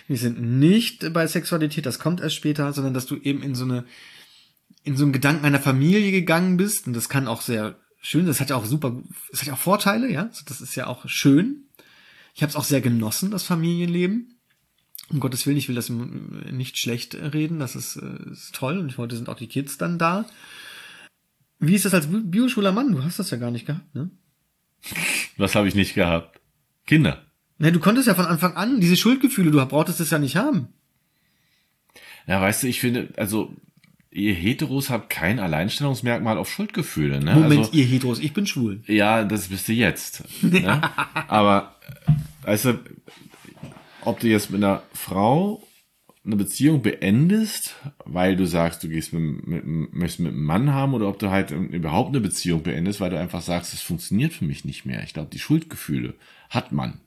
Wir sind nicht bei Sexualität, das kommt erst später, sondern dass du eben in so eine in so einen Gedanken einer Familie gegangen bist, und das kann auch sehr schön, das hat ja auch super, das hat ja auch Vorteile, ja, das ist ja auch schön. Ich habe es auch sehr genossen, das Familienleben. Um Gottes Willen, ich will das nicht schlecht reden, das ist, äh, ist toll und heute sind auch die Kids dann da. Wie ist das als Bioschüler Mann? Du hast das ja gar nicht gehabt, ne? Was habe ich nicht gehabt? Kinder. Ne, du konntest ja von Anfang an diese Schuldgefühle, du brauchtest es ja nicht haben. Ja, weißt du, ich finde, also ihr Heteros habt kein Alleinstellungsmerkmal auf Schuldgefühle. Ne? Moment, also, ihr Heteros, ich bin schwul. Ja, das bist du jetzt. ne? Aber, weißt du, ob du jetzt mit einer Frau eine Beziehung beendest, weil du sagst, du gehst mit, mit, möchtest mit einem Mann haben, oder ob du halt überhaupt eine Beziehung beendest, weil du einfach sagst, es funktioniert für mich nicht mehr. Ich glaube, die Schuldgefühle hat man.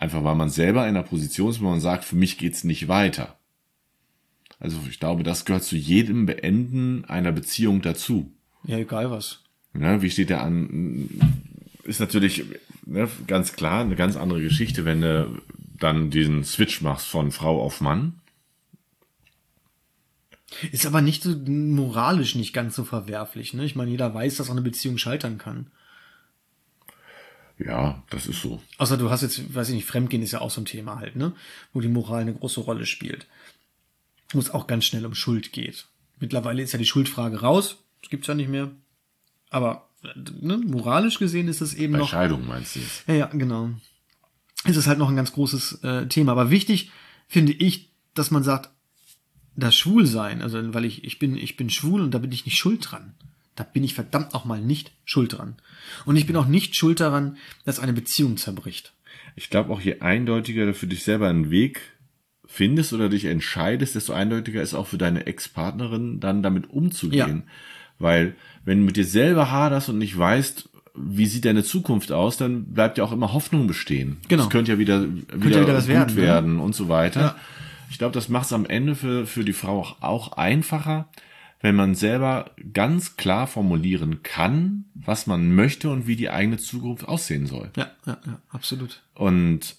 Einfach weil man selber in einer Position ist, wo man sagt, für mich geht's nicht weiter. Also ich glaube, das gehört zu jedem Beenden einer Beziehung dazu. Ja, egal was. Ja, wie steht der an? Ist natürlich ne, ganz klar eine ganz andere Geschichte, wenn du dann diesen Switch machst von Frau auf Mann. Ist aber nicht so moralisch nicht ganz so verwerflich. Ne? Ich meine, jeder weiß, dass auch eine Beziehung scheitern kann. Ja, das ist so. Außer du hast jetzt, weiß ich nicht, Fremdgehen ist ja auch so ein Thema halt, ne? Wo die Moral eine große Rolle spielt. Wo es auch ganz schnell um Schuld geht. Mittlerweile ist ja die Schuldfrage raus. Das gibt's ja nicht mehr. Aber ne, moralisch gesehen ist es eben Bei noch. Scheidung meinst du? Ja, ja, genau. Es ist halt noch ein ganz großes äh, Thema. Aber wichtig finde ich, dass man sagt, das Schwulsein, also weil ich, ich bin, ich bin schwul und da bin ich nicht schuld dran. Da bin ich verdammt auch mal nicht schuld dran. Und ich bin auch nicht schuld daran, dass eine Beziehung zerbricht. Ich glaube auch, je eindeutiger du für dich selber einen Weg findest oder dich entscheidest, desto eindeutiger ist auch für deine Ex-Partnerin dann damit umzugehen. Ja. Weil wenn du mit dir selber haderst und nicht weißt, wie sieht deine Zukunft aus, dann bleibt ja auch immer Hoffnung bestehen. Genau. Das könnte ja wieder, wieder, ja wieder was gut werden, werden, ne? und so weiter. Ja. Ich glaube, das macht es am Ende für, für die Frau auch, auch einfacher, wenn man selber ganz klar formulieren kann, was man möchte und wie die eigene Zukunft aussehen soll. Ja, ja, ja, absolut. Und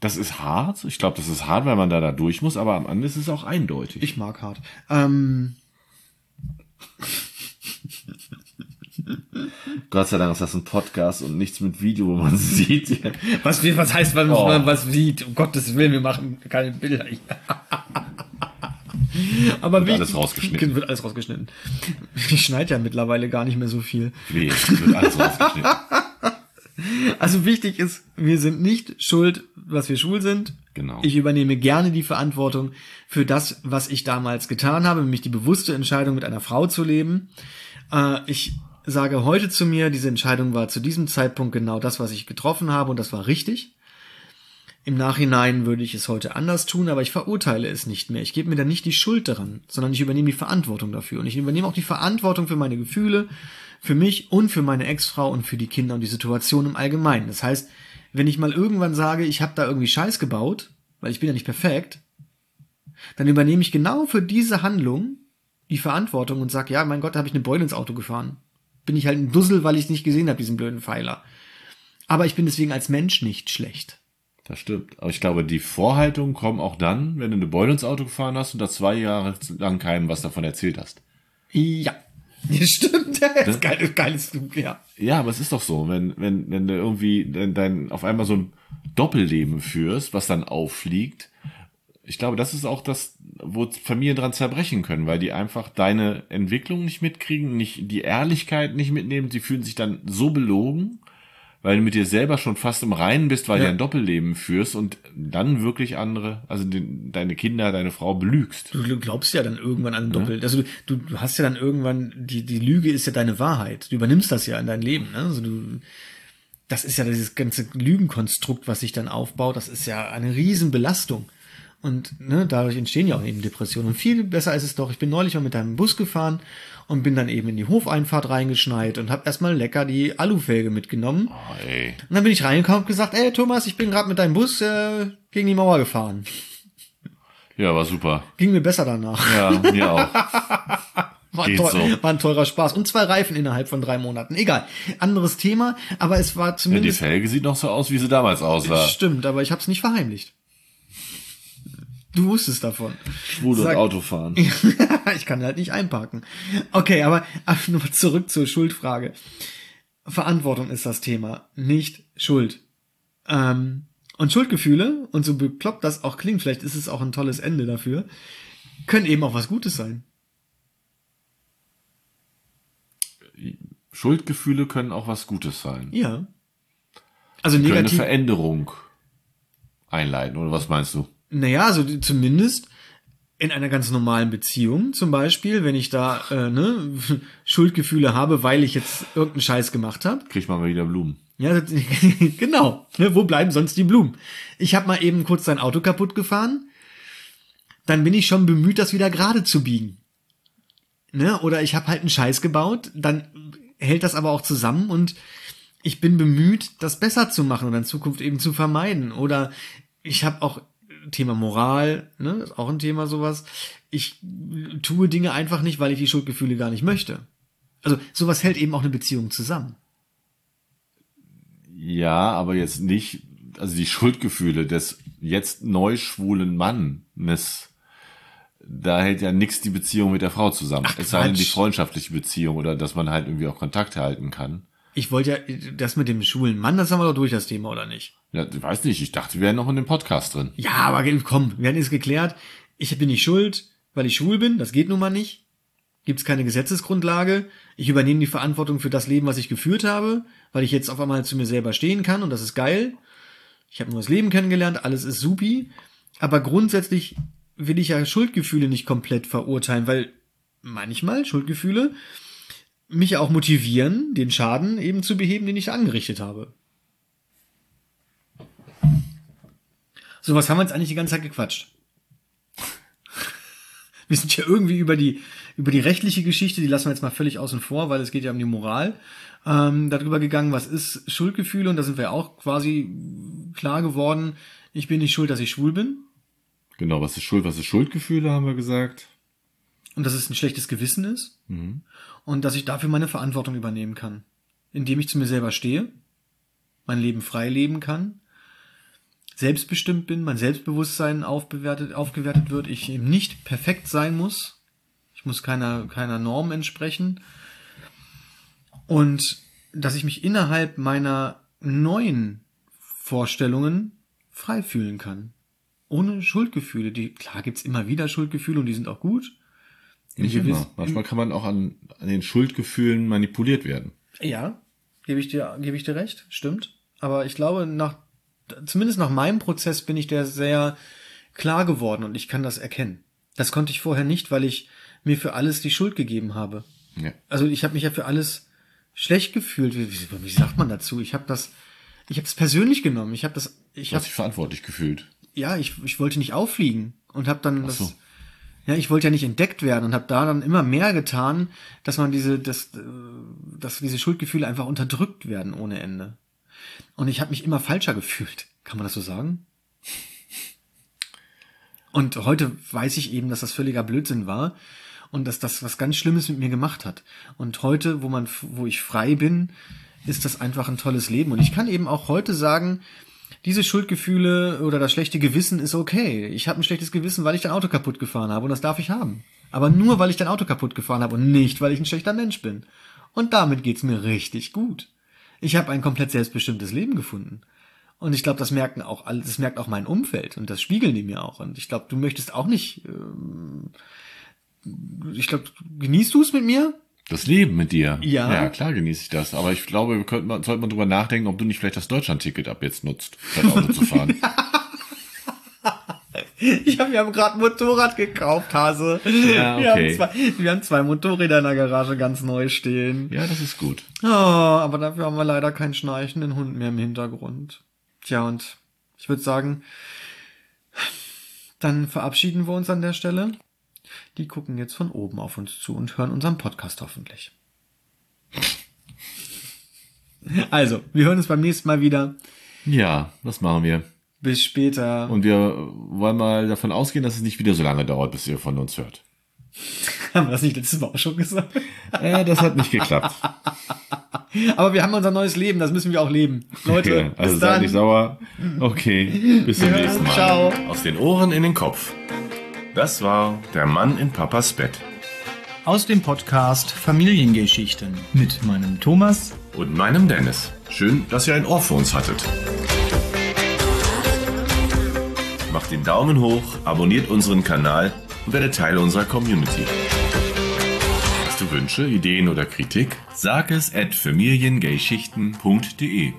das ist hart. Ich glaube, das ist hart, weil man da, da durch muss, aber am Ende ist es auch eindeutig. Ich mag hart. Ähm, Gott sei Dank ist das ein Podcast und nichts mit Video, wo man sieht. was, was heißt, wenn Oh. man was sieht? Um Gottes Willen, wir machen keine Bilder. Aber Wird alles rausgeschnitten. Wird alles rausgeschnitten. Ich schneide ja mittlerweile gar nicht mehr so viel. Nee, wird alles rausgeschnitten. Also wichtig ist, wir sind nicht schuld, was wir schwul sind. Genau. Ich übernehme gerne die Verantwortung für das, was ich damals getan habe, nämlich die bewusste Entscheidung, mit einer Frau zu leben. Äh, ich sage heute zu mir, diese Entscheidung war zu diesem Zeitpunkt genau das, was ich getroffen habe und das war richtig. Im Nachhinein würde ich es heute anders tun, aber ich verurteile es nicht mehr. Ich gebe mir da nicht die Schuld daran, sondern ich übernehme die Verantwortung dafür. Und ich übernehme auch die Verantwortung für meine Gefühle, für mich und für meine Ex-Frau und für die Kinder und die Situation im Allgemeinen. Das heißt, wenn ich mal irgendwann sage, ich habe da irgendwie Scheiß gebaut, weil ich bin ja nicht perfekt, dann übernehme ich genau für diese Handlung die Verantwortung und sage, ja, mein Gott, da habe ich eine Beule ins Auto gefahren. Bin ich halt ein Dussel, weil ich es nicht gesehen habe, diesen blöden Pfeiler. Aber ich bin deswegen als Mensch nicht schlecht. Das stimmt. Aber ich glaube, die Vorhaltungen kommen auch dann, wenn du eine Beule ins Auto gefahren hast und da zwei Jahre lang keinem was davon erzählt hast. Ja. Ja, stimmt. Ja, ist geil, geiles, ja. Ja, aber es ist doch so, wenn, wenn, wenn du irgendwie dein, dein, auf einmal so ein Doppelleben führst, was dann auffliegt. Ich glaube, das ist auch das, wo Familien dran zerbrechen können, weil die einfach deine Entwicklung nicht mitkriegen, nicht die Ehrlichkeit nicht mitnehmen. Sie fühlen sich dann so belogen, weil du mit dir selber schon fast im Reinen bist, weil Ja. du ein Doppelleben führst und dann wirklich andere, also den, deine Kinder, deine Frau belügst. Du glaubst ja dann irgendwann an ein Doppel. Also du, du hast ja dann irgendwann, die, die Lüge ist ja deine Wahrheit. Du übernimmst das ja in dein Leben. Ne? Also du, das ist ja dieses ganze Lügenkonstrukt, was sich dann aufbaut. Das ist ja eine Riesenbelastung. Und ne, dadurch entstehen ja auch eben Depressionen. Und viel besser ist es doch, ich bin neulich mal mit einem Bus gefahren und bin dann eben in die Hofeinfahrt reingeschneit und habe erstmal lecker die Alufelge mitgenommen. Oh, ey. Und dann bin ich reingekommen und gesagt, ey Thomas, ich bin gerade mit deinem Bus äh, gegen die Mauer gefahren. Ja, war super. Ging mir besser danach. Ja, mir auch. War, teuer, so. war ein teurer Spaß. Und zwei Reifen innerhalb von drei Monaten. Egal. Anderes Thema, aber es war Ja, die zumindest. Felge sieht noch so aus, wie sie damals aussah. stimmt, aber ich habe es nicht verheimlicht. Du wusstest davon. Schwul und Sag- Autofahren. ich kann halt nicht einparken. Okay, aber, aber nur zurück zur Schuldfrage. Verantwortung ist das Thema, nicht Schuld. Ähm, und Schuldgefühle, und so bekloppt das auch klingt, vielleicht ist es auch ein tolles Ende dafür, können eben auch was Gutes sein. Schuldgefühle können auch was Gutes sein. Ja. Also Können eine negativ. Veränderung einleiten, oder was meinst du? Naja, also zumindest in einer ganz normalen Beziehung, zum Beispiel, wenn ich da äh, ne, Schuldgefühle habe, weil ich jetzt irgendeinen Scheiß gemacht habe. Kriegt man mal wieder Blumen. Ja, das- genau. Ne, wo bleiben sonst die Blumen? Ich habe mal eben kurz dein Auto kaputt gefahren. Dann bin ich schon bemüht, das wieder gerade zu biegen. Ne? Oder ich habe halt einen Scheiß gebaut, dann hält das aber auch zusammen und ich bin bemüht, das besser zu machen oder in Zukunft eben zu vermeiden. Oder ich habe auch Thema Moral, ne, ist auch ein Thema sowas. Ich tue Dinge einfach nicht, weil ich die Schuldgefühle gar nicht möchte. Also sowas hält eben auch eine Beziehung zusammen. Ja, aber jetzt nicht, also die Schuldgefühle des jetzt neu schwulen Mannes, da hält ja nix die Beziehung mit der Frau zusammen. Ach, es sei denn die freundschaftliche Beziehung oder dass man halt irgendwie auch Kontakt halten kann. Ich wollte ja, das mit dem schwulen Mann, das haben wir doch durch, das Thema, oder nicht? Ja, ich weiß nicht, ich dachte, wir wären noch in dem Podcast drin. Ja, aber komm, wir hatten es geklärt. Ich bin nicht schuld, weil ich schwul bin, das geht nun mal nicht. Gibt's keine Gesetzesgrundlage. Ich übernehme die Verantwortung für das Leben, was ich geführt habe, weil ich jetzt auf einmal zu mir selber stehen kann und das ist geil. Ich habe nur das Leben kennengelernt, alles ist supi. Aber grundsätzlich will ich ja Schuldgefühle nicht komplett verurteilen, weil manchmal Schuldgefühle mich auch motivieren, den Schaden eben zu beheben, den ich angerichtet habe. So, was haben wir jetzt eigentlich die ganze Zeit gequatscht? Wir sind ja irgendwie über die, über die rechtliche Geschichte, die lassen wir jetzt mal völlig außen vor, weil es geht ja um die Moral, ähm, darüber gegangen, was ist Schuldgefühle und da sind wir auch quasi klar geworden, ich bin nicht schuld, dass ich schwul bin Genau, was ist Schuld, was ist Schuldgefühle, haben wir gesagt. und dass es ein schlechtes Gewissen ist und dass ich dafür meine Verantwortung übernehmen kann, indem ich zu mir selber stehe, mein Leben frei leben kann, selbstbestimmt bin, mein Selbstbewusstsein aufbewertet, aufgewertet wird, ich eben nicht perfekt sein muss, ich muss keiner, keiner Norm entsprechen und dass ich mich innerhalb meiner neuen Vorstellungen frei fühlen kann. Ohne Schuldgefühle. Die, klar gibt's immer wieder Schuldgefühle und die sind auch gut. Nicht gewiss- immer. Manchmal kann man auch an, an den Schuldgefühlen manipuliert werden. Ja, gebe ich dir, gebe ich dir recht, stimmt. Aber ich glaube, nach, zumindest nach meinem Prozess bin ich der sehr klar geworden und ich kann das erkennen. Das konnte ich vorher nicht, weil ich mir für alles die Schuld gegeben habe. Ja. Also ich habe mich ja für alles schlecht gefühlt. Wie, wie, wie sagt man dazu? Ich habe das, ich habe es persönlich genommen. Ich habe das, ich Du hast habe, dich verantwortlich gefühlt. ja, ich, ich wollte nicht auffliegen und habe dann das, so. ja, ich wollte ja nicht entdeckt werden und habe da dann immer mehr getan, dass man diese, dass, äh, dass diese Schuldgefühle einfach unterdrückt werden ohne Ende. Und ich habe mich immer falscher gefühlt. Kann man das so sagen? Und heute weiß ich eben, dass das völliger Blödsinn war und dass das was ganz Schlimmes mit mir gemacht hat. Und heute, wo man, wo ich frei bin, ist das einfach ein tolles Leben. Und ich kann eben auch heute sagen, diese Schuldgefühle oder das schlechte Gewissen ist okay. Ich habe ein schlechtes Gewissen, weil ich dein Auto kaputt gefahren habe und das darf ich haben. Aber nur, weil ich dein Auto kaputt gefahren habe und nicht, weil ich ein schlechter Mensch bin. Und damit geht's mir richtig gut. Ich habe ein komplett selbstbestimmtes Leben gefunden. Und ich glaube, das merken auch alle, das merkt auch mein Umfeld und das spiegeln die mir auch. Und ich glaube, du möchtest auch nicht. Ähm, ich glaube, genießt du es mit mir? Das Leben mit dir. Ja. Ja, klar genieße ich das. Aber ich glaube, wir könnten mal, sollte man drüber nachdenken, ob du nicht vielleicht das Deutschland-Ticket ab jetzt nutzt, statt Auto zu fahren. Ich habe mir gerade ein Motorrad gekauft, Hase. Ja, wir, haben okay. zwei, wir haben zwei Motorräder in der Garage ganz neu stehen. Ja, das ist gut. Oh, aber dafür haben wir leider keinen schnarchenden Hund mehr im Hintergrund. Tja, und ich würde sagen, dann verabschieden wir uns an der Stelle. Die gucken jetzt von oben auf uns zu und hören unseren Podcast hoffentlich. Also, wir hören uns beim nächsten Mal wieder. Ja, das machen wir. Bis später. Und wir wollen mal davon ausgehen, dass es nicht wieder so lange dauert, bis ihr von uns hört. Haben wir das nicht letztes Mal auch schon gesagt? Äh, das hat nicht geklappt. Aber wir haben unser neues Leben, das müssen wir auch leben. Leute, Okay, also bis seid nicht sauer. Okay, bis zum Ja, nächsten Mal. Ciao. Aus den Ohren in den Kopf. Das war der Mann in Papas Bett. Aus dem Podcast Familiengeschichten mit meinem Thomas. Und meinem Dennis. Schön, dass ihr ein Ohr für uns hattet. Macht den Daumen hoch, abonniert unseren Kanal und werdet Teil unserer Community. Hast du Wünsche, Ideen oder Kritik? Sag es at familiengeschichten.de.